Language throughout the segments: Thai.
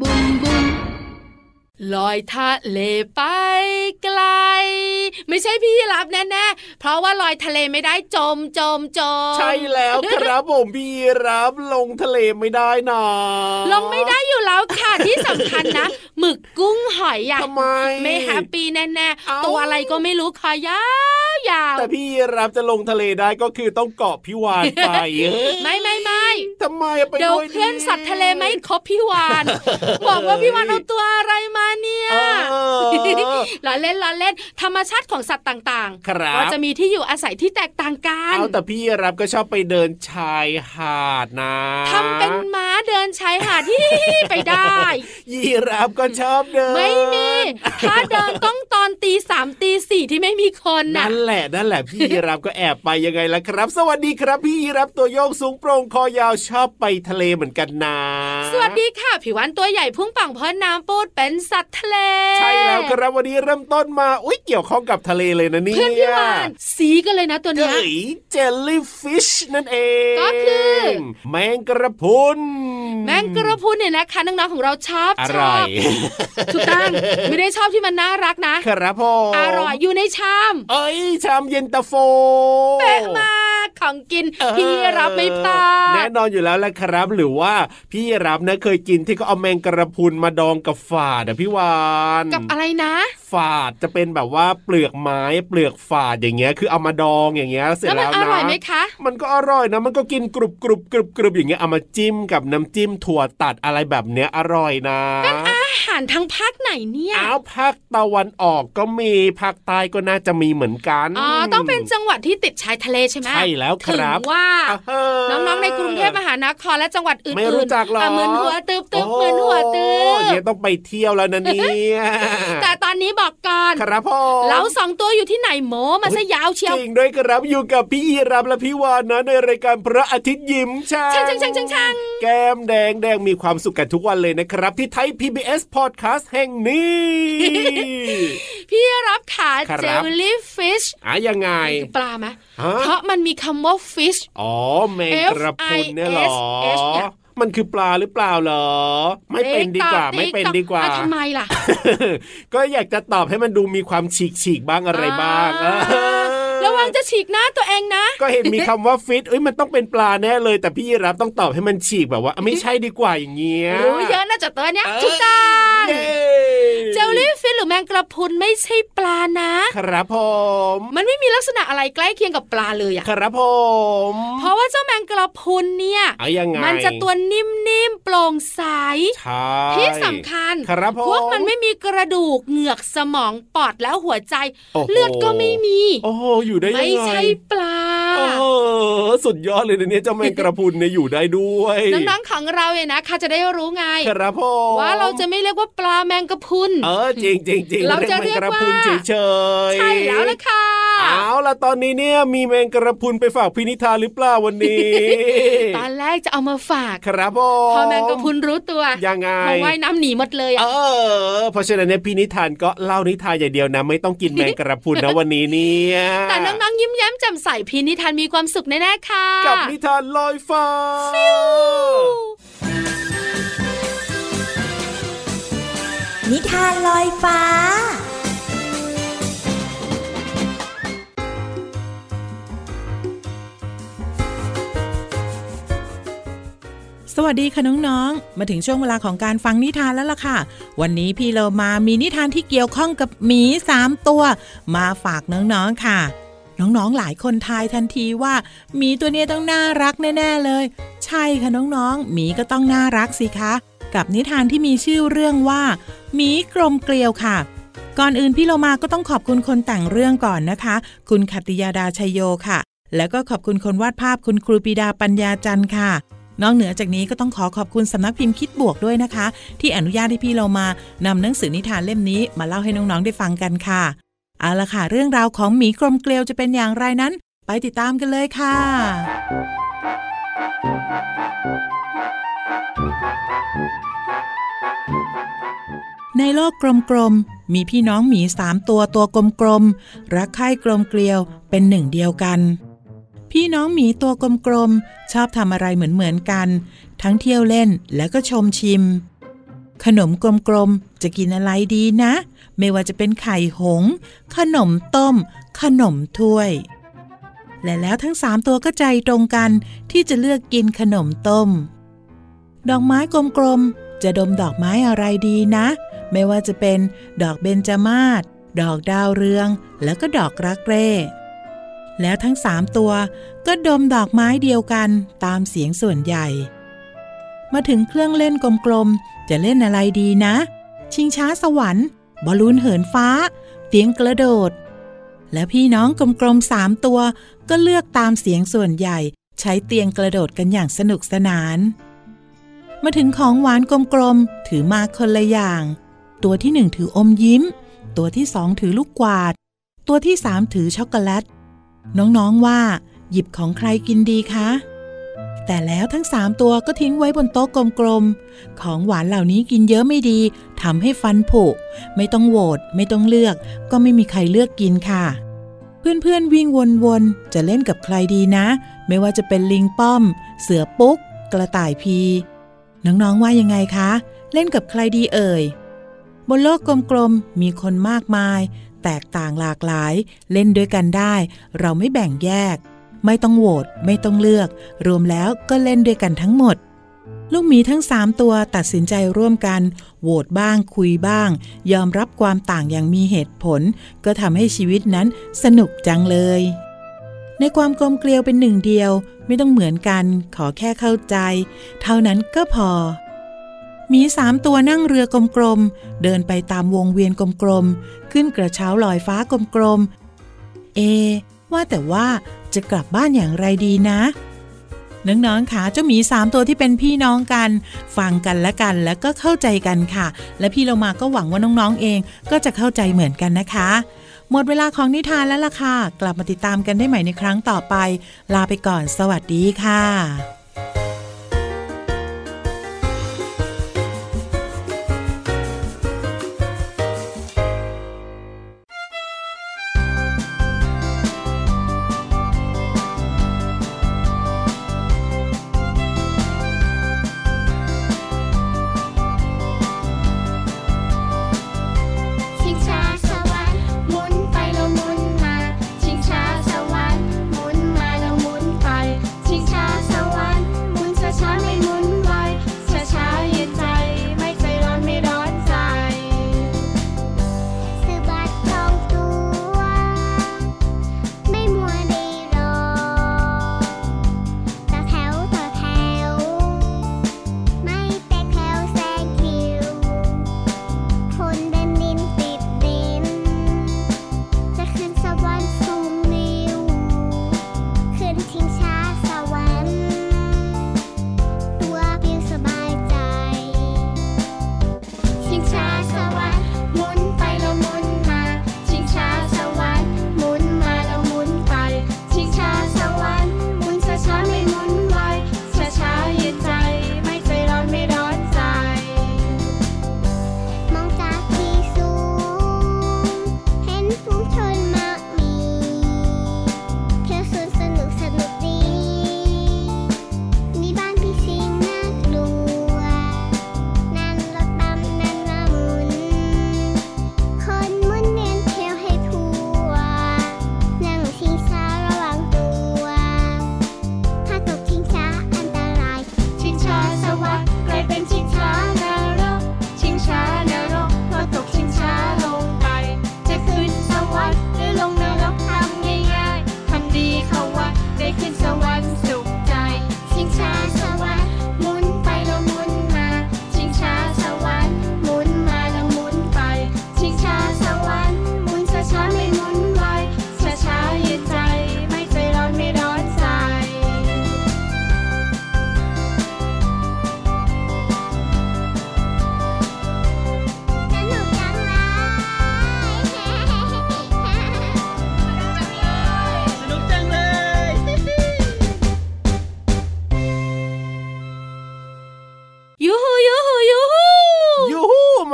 บุ้มบุ้มลอยทะเลไปไกล ไม่ใช่พี่รับแน่ๆ เพราะว่าลอยทะเลไม่ได้จมจมจมใช่แล้วครับผมพี่รับลงทะเลไม่ได้นะลงไม่ได้อยู่แล้วค่ะที่สำคัญนะหมึกกุ้งหอยอะทำไมไม่แฮปปี้แน่เอ้าๆตัวอะไรก็ไม่รู้คอยาวยาวแต่พี่รับจะลงทะเลได้ก็คือต้องเกาะพี่วานไปไม่ไม่ไม่ทำไมอะไปเดี๋ยวด้วยเพื่อนสัตว์ทะเลไม่ครบพี่วานบอกว่าพี่วานเอาตัวอะไรมาเนี่ยเออล้อเล่นล้อเล่นธรรมชาติของสัตว์ต่างครับก็จะมีที่อยู่อาศัยที่แตกต่างกันเอาแต่พี่รับก็ชอบไปเดินชายหาดนะทำเป็นม้าเดินชายหาดที่ไปได้ ยีรับก็ชอบเดิน ไม่มีถ้าเดินต้องตอนตีสามตีสี่ที่ไม่มีคนน่ะนั่นแหละนั่นแหละพี่ยีรับก็แอบไปยังไงล่ะครับ สวัสดีครับ พี่ยีรับตัวโยงสูงโปร่งคอยาวชอบไปทะเลเหมือนกันนะ สวัสดีค่ะผิววันตัวใหญ่พุ่งป่องพ้นน้ำปูดเป็นสัตว์ทะเล ใช่แล้วครับวันนี้เริ่มต้นมาอุ้ยเกี่ยวข้องกับทะเลเลยนะเนี่ยเพื่อนพี่วานสีกันเลยนะตัวเกเนี้ยยเจลลี่ฟิชนั่นเอง ก็คือแมงกระพรุนแมงกระพรุนเนี่ยนะคะน้องๆของเราชอบอชร่ออบยถูกต้องไม่ได้ชอบที่มันน่ารักนะ ครับผมอร่อยอยู่ในชาม เอ้ยชามเย็นตาโฟเป๊ะมากของกินเออพี่รับไม่พลาแน่ดนอนอยู่แล้วแหละครับ หรือว่าพี่รับนะเคยกินที่เขาเอาแมงกระพรุนมาดองกับฝาดอะพี่วาน กับอะไรนะ ฝาดจะเป็นแบบว่าเปลือกไม้เปลือกฝาดอย่างเงี้ย คือเอามาดองอย่างเงี้ยเสร็จแล้วมันแล้วอนะร่อยไหมคะมันก็อร่อยนะมันก็กินกรุบกรุบกรุบกรุบอย่างเงี้ยเอามาจิ้มกับน้ำจิ้มถั่วตัดอะไรแบบเนี้ยอร่อยนะ อาหารทางภาคไหนเนี่ยอ้าวภาคตะวันออกก็มีภาคใต้ก็น่าจะมีเหมือนกันอ๋อต้องเป็นจังหวัดที่ติดชายทะเลใช่ไหมใช่แล้วครับถึงว่าอ่าฮะน้องๆในกรุงเทพมหานครและจังหวัดอื่นๆไม่รู้จักหรออะเหมือนหัวตึบตึบโอ้เหมือนหัวตึบเนี่ยต้องไปเที่ยวแล้วนะเนี่ยแต่ตอนนี้บอกก่อนครับพ่อเราสองตัวอยู่ที่ไหนโมมาซะยาวเชียวจริงด้วยครับอยู่กับพี่ยีรับและพี่วานนะในรายการพระอาทิตย์ยิ้มช่างช่างช่างช่างช่างช่างแก้มแดงแดงมีความสุขกันทุกวันเลยนะครับ ที่ไทย PBS Podcast แห่งนี้ พี่รับขาครับเจลลี่ฟิชอะยังไงคือปลาไหมฮะเพราะมันมีคำว่า fish อ๋อแมงกระพรุนเนี่ยเหรอ F I S H เนี่ยมันคือปลาหรือเปล่าเหรอ ไม่เป็นดีกว่าติ๊ไม่เป็นต๊อดีกว่าอะทำไมล่ะ ก็อยากจะตอบให้มันดูมีความฉีกฉีกๆบ้างอะไรบ้างอ่าเออ ระวังจะฉีกหน้าตัวเองนะ ก็เห็นมีคำว่า fish เอ้ยมันต้องเป็นปลาแน่เลย แต่พี่ราฟต้องตอบให้มันฉีกแบบว่าไม่ใช่ดีกว่าอย่างเงี้ยรู้เยอะน่าจะตัวเนี้ยเออถูกต้องเย้ jellyfish หรือแมงกะพรุนไม่ใช่ปลานะ ครับผม มันไม่มีลักษณะอะไรใกล้เคียงกับปลาเลยอะครับผม เพราะว่าเจ้าแมงกะพรุนเนี่ยเอายังไงมันจะตัวนิ่มๆโปร่งใสใช่ที่สำคัญครับผมพวกมันไม่มีกระดูกเหงือกสมองปอดแล้วหัวใจโอ้โหเลือดก็ไม่มี โอ้โหอยู่ได้ยังไงไม่ใช่ปลาโอ้โหสุดยอดเลยนะเนี่ยเจ้าแมงกระพรุนเนี่ยอยู่ได้ด้วยน้องๆของเราเนี่ยนะคะจะได้รู้ไงครับผมว่าเราจะไม่เรียกว่าปลาแมงกะพรุนเออจริงจริงจริงเราจะเรียกแมงกระพรุนว่าเฉยๆใช่แล้วละค่ะ เอาล่ะตอนนี้เนี่ยมีแมงกระพรุนไปฝากพินิธานหรือเปล่าวันนี้ ตอนแรกจะเอามาฝาก ครับผมพอแมงกะพรุนรู้ตัวยังไงพอว่ายน้ำหนีหมดเลยเออะอเพราะฉะนั้นเนี่ยพี่นิทานก็เล่านิทานอย่างเดียวนะไม่ต้องกินแมงกระพรุนนะวันนี้เนี่ยแต่น้องๆยิ้มแย้มแจ่มใสพีนิทานมีความสุขแน่ๆค่ะ กับนิทานลอยฟ้านิทานลอยฟ้า สวัสดีค่ะน้องๆ มาถึงช่วงเวลาของการฟังนิทานแล้วล่ะค่ะ วันนี้พี่เรามามีนิทานที่เกี่ยวข้องกับหมีสามตัว มาฝากน้องๆค่ะ น้องๆหลายคนทายทันทีว่าหมีตัวนี้ต้องน่ารักแน่ๆเลย ใช่ค่ะน้องๆหมีก็ต้องน่ารักสิคะ กับนิทานที่มีชื่อเรื่องว่าหมีกลมเกลียวค่ะก่อนอื่นพี่เรามาก็ต้องขอบคุณคนแต่งเรื่องก่อนนะคะ คุณขัตติยาดาชัยโยค่ะ แล้วก็ขอบคุณคนวาดภาพคุณครูปีดาปัญญาจันทร์ค่ะ นอกเหนือจากนี้ก็ต้องขอขอบคุณสำนักพิมพ์คิดบวกด้วยนะคะ ที่อนุญาตให้พี่เรามานำหนังสือนิทานเล่มนี้มาเล่าให้น้องๆได้ฟังกันค่ะเอาละค่ะ เรื่องราวของหมีกลมเกลียวจะเป็นอย่างไรนั้น ไปติดตามกันเลยค่ะ ในโลกกลมๆ มีพี่น้องหมีสามตัวตัวกลมๆ รักใคร่กลมเกลียวเป็นหนึ่งเดียวกัน พี่น้องหมีตัวกลมๆ ชอบทำอะไรเหมือนๆกัน ทั้งเที่ยวเล่นแล้วก็ชมชิม ขนมกลมๆ จะกินอะไรดีนะ ไม่ว่าจะเป็นไข่หง ขนมต้ม ขนมถ้วย และแล้วทั้งสามตัวก็ใจตรงกันที่จะเลือกกินขนมต้ม ดอกไม้กลมๆ จะดมดอกไม้อะไรดีนะ ไม่ว่าจะเป็นดอกเบญจมาศดอกดาวเรือง แล้วก็ดอกรักเร่ แล้วทั้งสามตัวก็ดมดอกไม้เดียวกันตามเสียงส่วนใหญ่ มาถึงเครื่องเล่นกลมๆ จะเล่นอะไรดีนะ ชิงช้าสวรรค์ บอลลูนเหินฟ้า เตียงกระโดด และพี่น้องกลมๆสามตัว ก็เลือกตามเสียงส่วนใหญ่ ใช้เตียงกระโดดกันอย่างสนุกสนาน มาถึงของหวานกลมๆ ถือมาคนละอย่าง ตัวที่หนึ่งถืออมยิ้ม ตัวที่สองถือลูกกวาด ตัวที่สามถือช็อกโกแลต น้องๆว่า หยิบของใครกินดีคะ แต่แล้วทั้งสามตัวก็ทิ้งไว้บนโต๊ะกลมๆ ของหวานเหล่านี้กินเยอะไม่ดีทำให้ฟันผุ ไม่ต้องโหวตไม่ต้องเลือก ก็ไม่มีใครเลือกกินค่ะ เพื่อนๆวิ่งวนๆ จะเล่นกับใครดีนะ ไม่ว่าจะเป็นลิงป้อม เสือปุ๊ก กระต่ายพี น้องๆว่ายังไงคะ เล่นกับใครดีเอ่ย บนโลกกลมๆ มีคนมากมาย แตกต่างหลากหลาย เล่นด้วยกันได้ เราไม่แบ่งแยก ไม่ต้องโหวตไม่ต้องเลือก รวมแล้วก็เล่นด้วยกันทั้งหมด ลูกหมีทั้งสามตัวตัดสินใจร่วมกัน โหวตบ้างคุยบ้าง ยอมรับความต่างอย่างมีเหตุผล ก็ทำให้ชีวิตนั้นสนุกจังเลย ในความกลมเกลียวเป็นหนึ่งเดียว ไม่ต้องเหมือนกัน ขอแค่เข้าใจ เท่านั้นก็พอ มีสามตัวนั่งเรือกลมๆ เดินไปตามวงเวียนกลมๆ ขึ้นกระเช้าลอยฟ้ากลมๆ เอ ว่าแต่ว่าจะกลับบ้านอย่างไรดีนะน้องๆคะเจ้าหมีสามตัวที่เป็นพี่น้องกัน ฟังกันและกันแล้วก็เข้าใจกันค่ะ และพี่เรามาก็หวังว่าน้องๆเองก็จะเข้าใจเหมือนกันนะคะ หมดเวลาของนิทานแล้วล่ะค่ะ กลับมาติดตามกันได้ใหม่ในครั้งต่อไป ลาไปก่อนสวัสดีค่ะ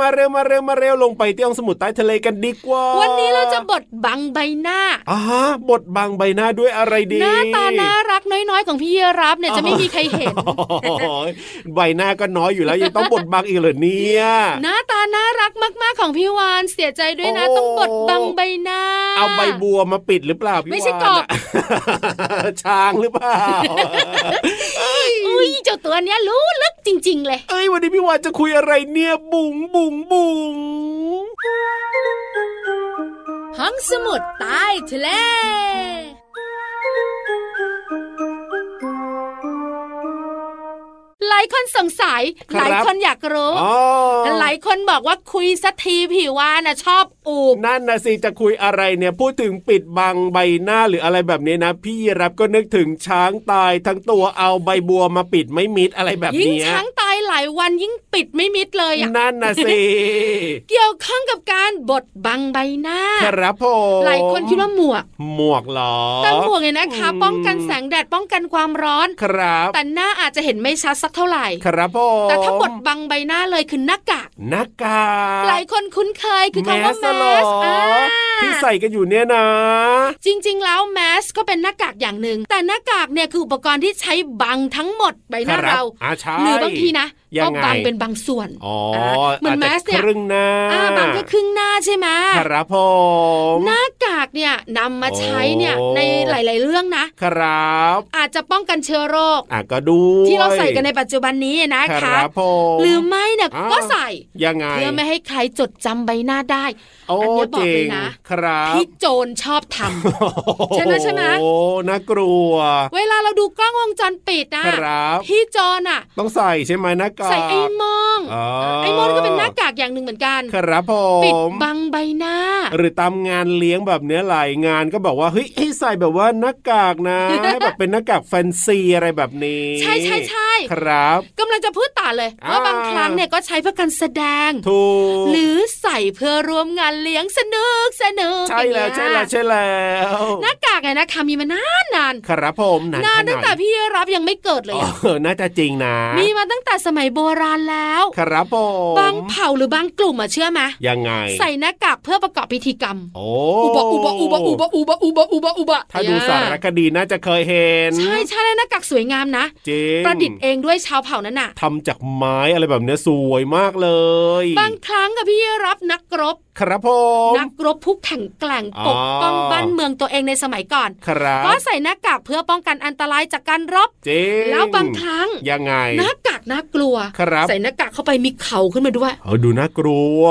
มาเร็วมาเร็วมาเร็วลงไปที่ห้องสมุดใต้ทะเลกันดีกว่า วันนี้เราจะบดบังใบหน้าอ่าฮะบทบังใบหน้าด้วยอะไรดีหน้าตาน่ารักน้อยๆของพี่ยีรับเนี่ยจะไม่มีใครเห็นโอ้โหใบหน้าก็น้อยอยู่แล้วยังต้องบทบังอีกเหรอเนี่ยหน้าตาน่ารักมากๆของพี่วานเสียใจด้วยนะโอ้ต้องบดบังใบหน้า เอาใบบัวมาปิดหรือเปล่าพี่ไม่ใช่วานกบอะช้างหรือเปล่าอุ้ยเจ้าตัวเนี้ยรู้ลึกจริง ๆ เลย เอ้ยวันนี้พี่วานจะคุยอะไรเนี่ยบุ๋งบุ๋งบุ๋งห้องสมุดใต้ทะเลหลายคนสงสัย หลายคนอยากรู้อ๋อหลายคนบอกว่าคุยสักทีผิววานะชอบอูบนั่นนะสิจะคุยอะไรเนี่ยพูดถึงปิดบังใบหน้าหรืออะไรแบบนี้นะ พี่ยีรับก็นึกถึงช้างตายทั้งตัวเอาใบบัวมาปิดไม่มิดอะไรแบบยิ่งเนี้ยช้างตาย หลายวันยิ่งปิดไม่มิดเลยอะนั่นนะสิ เกี่ยวข้องกับการบดบังใบหน้า ครับผมหลายคนคิดว่าหมวก หมวกเหรอแต่หมวกเนี่ยนะคะอืมป้องกันแสงแดดป้องกันความร้อน ครับ แต่หน้าอาจจะเห็นไม่ชัดสักเท่าไหร่ ครับผมแต่ถ้าบดบังใบหน้าเลยคือหน้ากาก หน้ากาก หลายคนคุ้นเคยคือคำว่าแมเหรอสอ่าที่ใส่กันอยู่เนี่ยนะ จริง ๆ แล้วแมสก็เป็นหน้ากากอย่างหนึ่งแต่หน้ากากเนี่ยคืออุปกรณ์ที่ใช้บังทั้งหมดใบหน้าครับเราอ่าใช่หรือบางทีนะ ยัก็งไงบังเป็นบางส่วนอ๋อเหมือนแมาจสจะเนี่ยครึ่งหน้าอ่าบางแค่ครึ่งหน้าใช่ไหมครับผมหน้ากากเนี่ยนำมาใช้เนี่ยโอ้ในหลาย ๆ เรื่องนะครับ อาจจะป้องกันเชื้อโรคอะก็ดูที่เราใส่กันในปัจจุบันนี้นะคคะรับผมหรือไม่เนี่ยอ่าก็ใส่ยังไงเพื่อไม่ให้ใครจดจำใบหน้าได้โอ้อันเนี้ยบอกจริเลยงนะครับพี่โจรชอบทำใช่ไหมใช่ไหมโอ้น่ากลัว เวลาเราดูกล้องวงจรปิดนะครับพี่โจรอะ ต้องใส่ใช่ไหมหน้ากากใส่ไอ้มองอ๋อไอ้มองก็เป็นหน้ากากอย่างหนึ่งเหมือนกัน ครับผมปิดบังใบหน้า หรือตามงานเลี้ยงแบบเนี้ยหลายงานก็บอกว่าเฮ้ยให้ใส่แบบว่าหน้ากากนะให้แบบเป็นหน้ากากแฟนซีอะไรแบบนี้ ใช่ใช่ใช่ครับกำลังจะพูดต่อเลยอ่าว่าบางครั้งเนี่ยก็ใช้เพื่อการแสดงถูกหรือใส่เพื่อร่วมงานเลี้ยงสนุกสนุกใช่แล้วอย่างใช่เงี้ยแล้วใช่แล้วหน้ากากไงนะคะมีมานานนานครับผมนานนานตั้งแต่ขดไหพี่รับยังไม่เกิดเลยอ๋อะอน่าจะจริงนะ มีมาตั้งแต่สมัยโบราณแล้ว ครับผมบางเผ่าหรือบางกลุ่มอะเชื่อไหมยังไง ใส่หน้ากากเพื่อประกอบพิธีกรรมโอ้อุบะอุบะอุบะอุบะอุบะอุบะอุบะอุบะถ้าดูสารคดีน่าจะเคยเห็น ใช่ใช่แล้วหน้ากากสวยงามนะจริงประดิษฐ์เองด้วยชาวเผ่านั้นน่ะทำจากไม้อะไรแบบเนี้ยสวยมากเลย บางครั้งกับพี่รับนักรบครับผมนักรบผู้แข็งแกร่งอ๋อปกป้องบ้านเมืองตัวเองในสมัยก่อนครับก็ใส่หน้ากากเพื่อป้องกันอันตรายจากการรบจริงแล้วบางครั้งยังไงหน้ากากน่ากลัวครับใส่หน้ากากเข้าไปมีเขาขึ้นมาด้วยเออดูน่ากลัว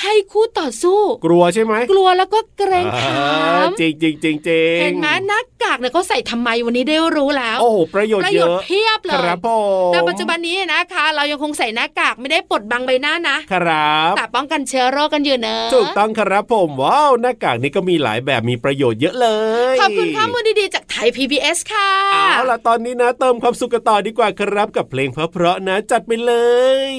ให้คู่ต่อสู้ กลัวใช่ไหมกลัวแล้วก็เกรงขอ่าามจริงจริงจริงจริงเห็นไหมหน้ากากเนี่ยเขาใส่ทำไมวันนี้ได้รู้แล้ว โอ้โหประโยชปน์ระเยโยชอะน์เพียบเลคยรับผมแต่ปัจจุบันนี้นะคะ เรายังคงใส่หน้ากากไม่ได้ปลดบังใบหน้านะ ครับแต่ป้องกันเชื้อโรคกันอยู่เนอะถูกต้องครับผมว้าวหน้ากากนี้ก็มีหลายแบบมีประโยชน์เยอะเลยขอบคุณข้อมูลดีๆจากไทย PBS ค่ะเอาล่ะตอนนี้นะเติมความสุขกันต่อดีกว่าครับกับเพลงเพราะๆนะจัดไปเลย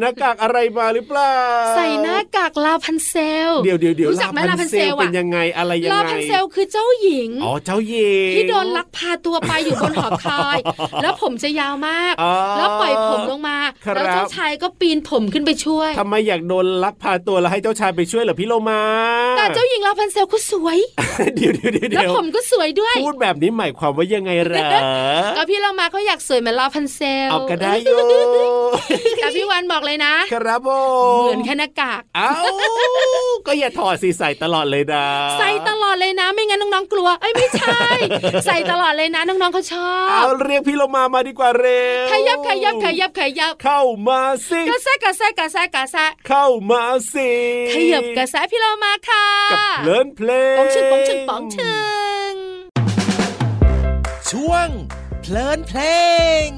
หน้ากากอะไรมาหรือเปล่า ใส่หน้ากากลาพันเซล เดี๋ยวเดี๋ยวเดี๋ยวรู้จักไหมลาพันเซลเป็อะนยังไงอะไรยังลาไงพันเซลคือเจ้าหญิง อ๋อเจ้าหญิง ที่โดนลักพาตัวไปอยู่บนหอคอย แล้วผมจะยาวมากอ๋อแล้วปล่อยผมลงมาครับแล้วเจ้าชายก็ปีนผมขึ้นไปช่วยทำไมอยากโดนลักพาตัวแล้วให้เจ้าชายไปช่วยเหรอพี่โลมาแต่เจ้าหญิงลาพันเซลก็สวย เดี๋ยวเดี๋ยวเดี๋ยวแล้วเดี๋ยวผมก็สวยด้วย พูดแบบนี้หมายความว่ายังไงเหรอก็พี่เรามาเขาอยากสวยเหมือนลาพันเซล เอาก็ได้อยู่แต่พี่วันบอกเลยนะครับผมเหมือนแค่หน้ากากเอ้าก็อย่าถอดสิใส่ตลอดเลยนะใส่ตลอดเลยนะ ไม่งั้นน้องๆกลัวเอ้ยไม่ใช่ ใส่ตลอดเลยนะน้องๆเขาชอเอาบเรียกพี่โลมามาดีกว่าเร็วขยับขยับขยับขยับเข้ามาสิกระแซะกระแซะกระแซะกระแซะเข้ามาสิขยับกระแซะพี่เรามาค่ะกับเพลินเพลงป๋องชึงป๋องชึงป๋องชึงช่วงเพลินเพลง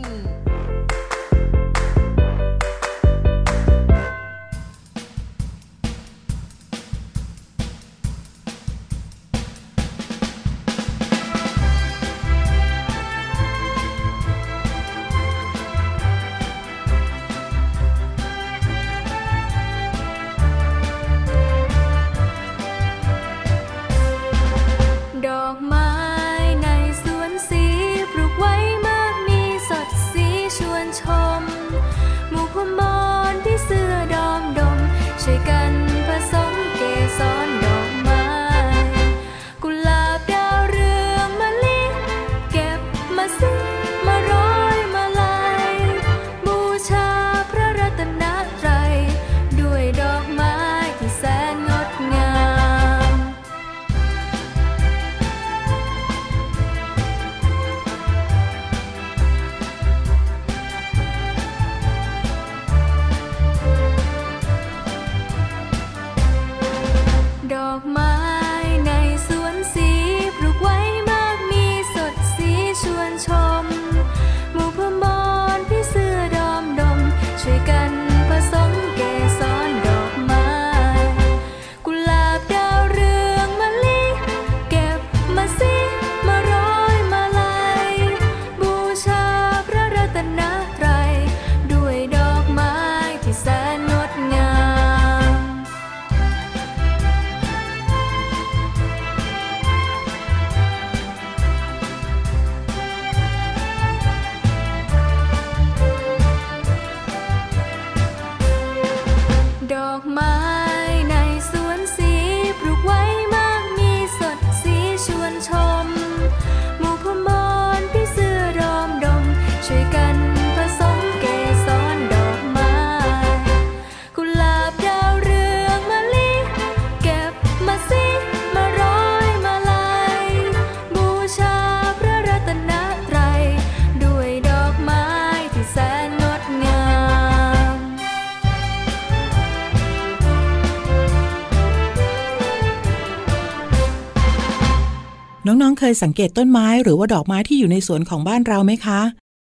เคยสังเกตต้นไม้หรือว่าดอกไม้ที่อยู่ในสวนของบ้านเราไหมคะ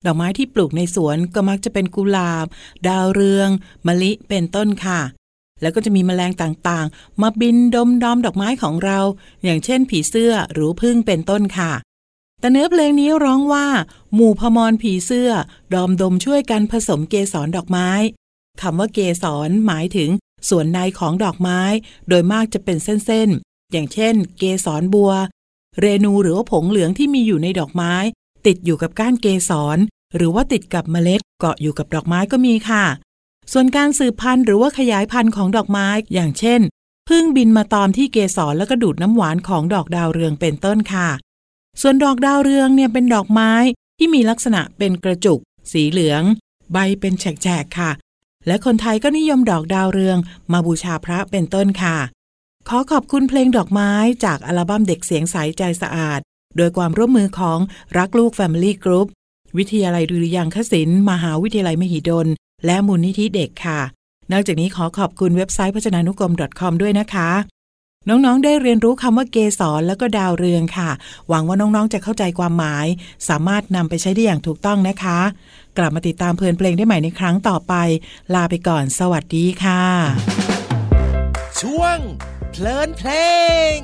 ดอกไม้ที่ปลูกในสวนก็มักจะเป็นกุหลาบ ดาวเรือง มะลิเป็นต้นค่ะ แล้วก็จะมีแมลงต่างๆ มาบินดมดอมดอกไม้ของเรา อย่างเช่นผีเสื้อหรือพึ่งเป็นต้นค่ะ แต่เนื้อเพลงนี้ร้องว่า หมู่พมรผีเสื้อ ดอมดมช่วยกันผสมเกสรดอกไม้คำว่าเกสรหมายถึงส่วนในของดอกไม้ โดยมากจะเป็นเส้นๆอย่างเช่น เกสรบัว เรนูหรือว่าผงเหลืองที่มีอยู่ในดอกไม้ ติดอยู่กับก้านเกสร หรือว่าติดกับเมล็ดเกาะอยู่กับดอกไม้ก็มีค่ะ ส่วนการสืบพันธุ์หรือว่าขยายพันธุ์ของดอกไม้ อย่างเช่นพึ่งบินมาตอมที่เกสรแล้วก็ดูดน้ำหวานของดอกดาวเรืองเป็นต้นค่ะ ส่วนดอกดาวเรืองเนี่ยเป็นดอกไม้ที่มีลักษณะเป็นกระจุก สีเหลือง ใบเป็นแฉกๆค่ะ และคนไทยก็นิยมดอกดาวเรือง มาบูชาพระเป็นต้นค่ะ ขอขอบคุณเพลงดอกไม้จากอัลบั้มเด็กเสียงใสใจสะอาด โดยความร่วมมือของรักลูก Family Group วิทยาลัยดุริยางคศิลป์มหาวิทยาลัยมหิดล และมูลนิธิเด็กค่ะ นอกจากนี้ขอขอบคุณเว็บไซต์พจนานุกรม .com ด้วยนะคะ น้องๆ ได้เรียนรู้คำว่าเกสรแล้วก็ดาวเรืองค่ะ หวังว่าน้องๆ จะเข้าใจความหมาย สามารถนำไปใช้ได้อย่างถูกต้องนะคะ กลับมาติดตามเพลินเพลงได้ใหม่ในครั้งต่อไป ลาไปก่อน สวัสดีค่ะ ช่วง เพลินเพลง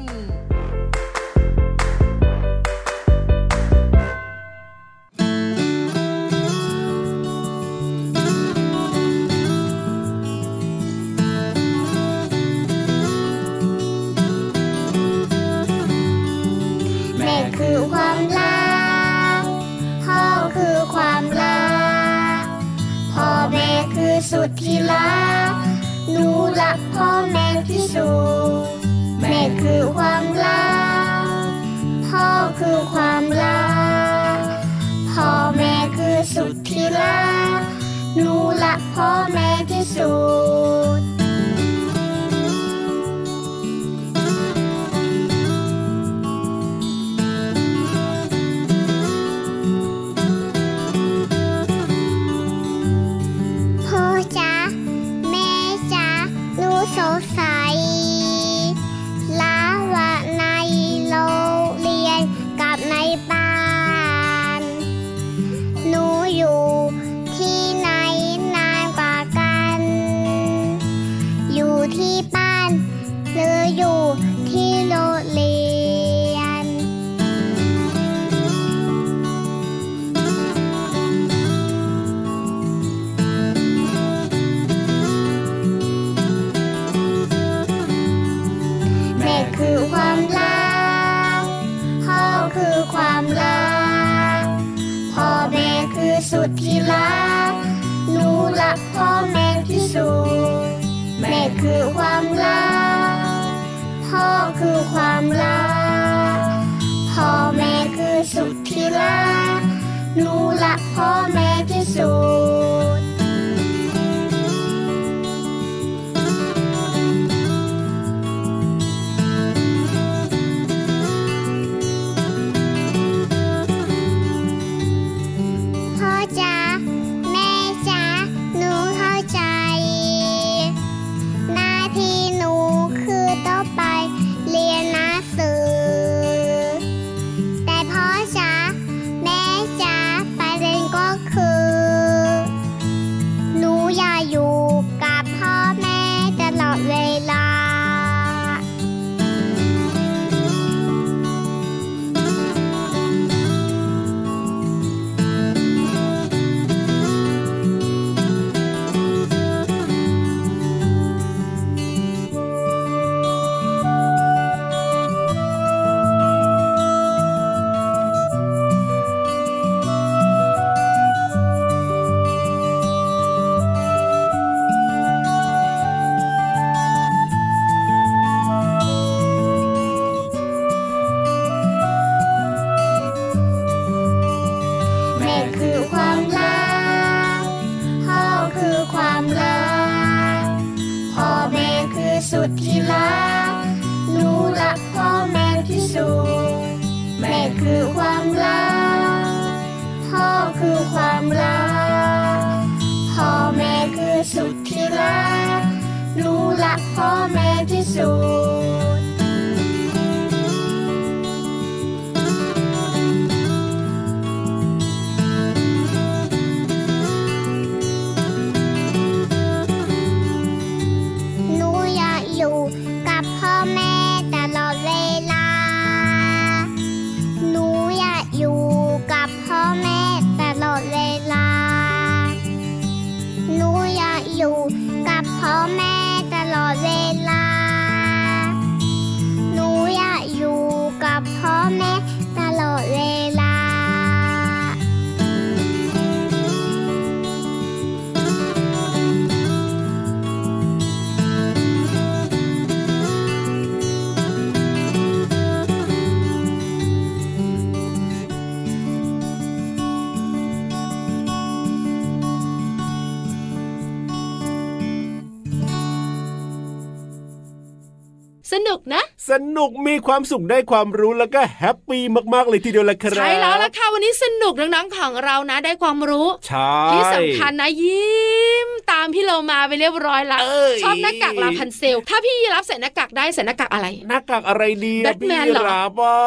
สนุกมีความสุขได้ความรู้แล้วก็แฮปปี้มากๆเลยทีเดียวละครับใช่แล้วล่ะค่ะวันนี้สนุกน้องๆของเรานะได้ความรู้ใช่ที่สำคัญนะยิ้มตามพี่เรามาไปเรียบร้อยละเอ้ยชอบหน้ากากลาพันเซล ถ้าพี่รับใส่หน้ากากได้ใส่หน้ากากอะไรหน้ากากอะไรดีอะพี่ Batman เหรอรับอะ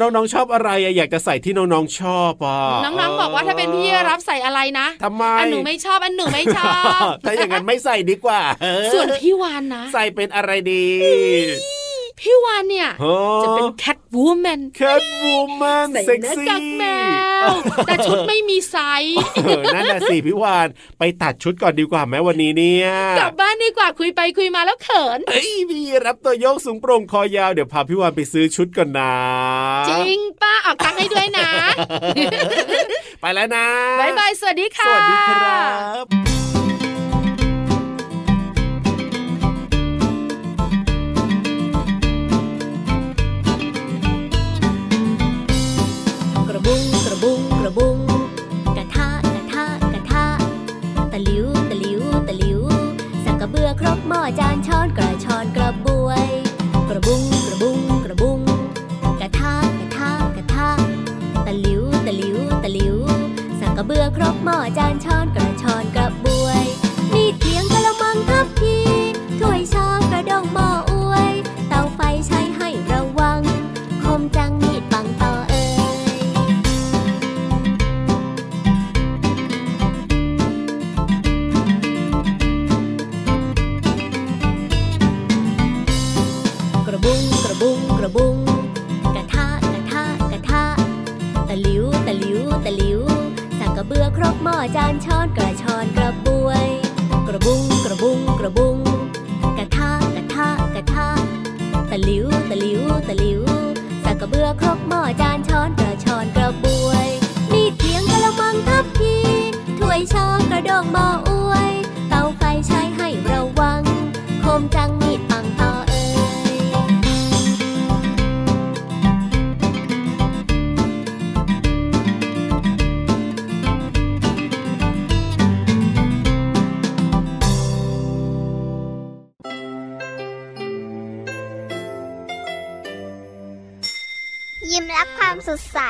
น้องๆชอบอะไรอะอยากจะใส่ที่น้องๆชอบอะน้องๆบอกว่าถ้าเป็นพี่รับใส่อะไรนะทำไมอันหนูไม่ชอบอันหนูไม่ชอบถ้าอย่างนั้นไม่ใส่ดีกว่าเออส่วนพี่วานนะ ใส่เป็นอะไรดี พี่วาฬเนี่ยจะเป็น Catwoman Catwoman เซ็กซี่ใส่หน้ากากแมวแต่ชุดไม่มีไซส์เออนั่นน่ะสิพี่วาฬไปตัดชุดก่อนดีกว่าไหมวันนี้เนี่ยกลับบ้านดีกว่าคุยไปคุยมาแล้วเขินเอ้ยพี่ราฟตัวโย่งสูงโปร่งคอยาวเดี๋ยวพาพี่วาฬไปซื้อชุดก่อนนะจริงป่ะออกตังค์ให้ด้วยนะ ไปแล้วนะ bye bye สวัสดีค่ะสวัสดีครับ ครกหม้อจานช้อนกระชอนกระบวย กระบุงกระบุงกระบุง กระทะกระทะกระทะตะหลิวตะหลิวตะหลิวสักกระเบือครกหม้อจานช้อนกระชอนกระบวย มีเทียงกระมังทับทีถ้วยช้อนกระดองหม้ออวย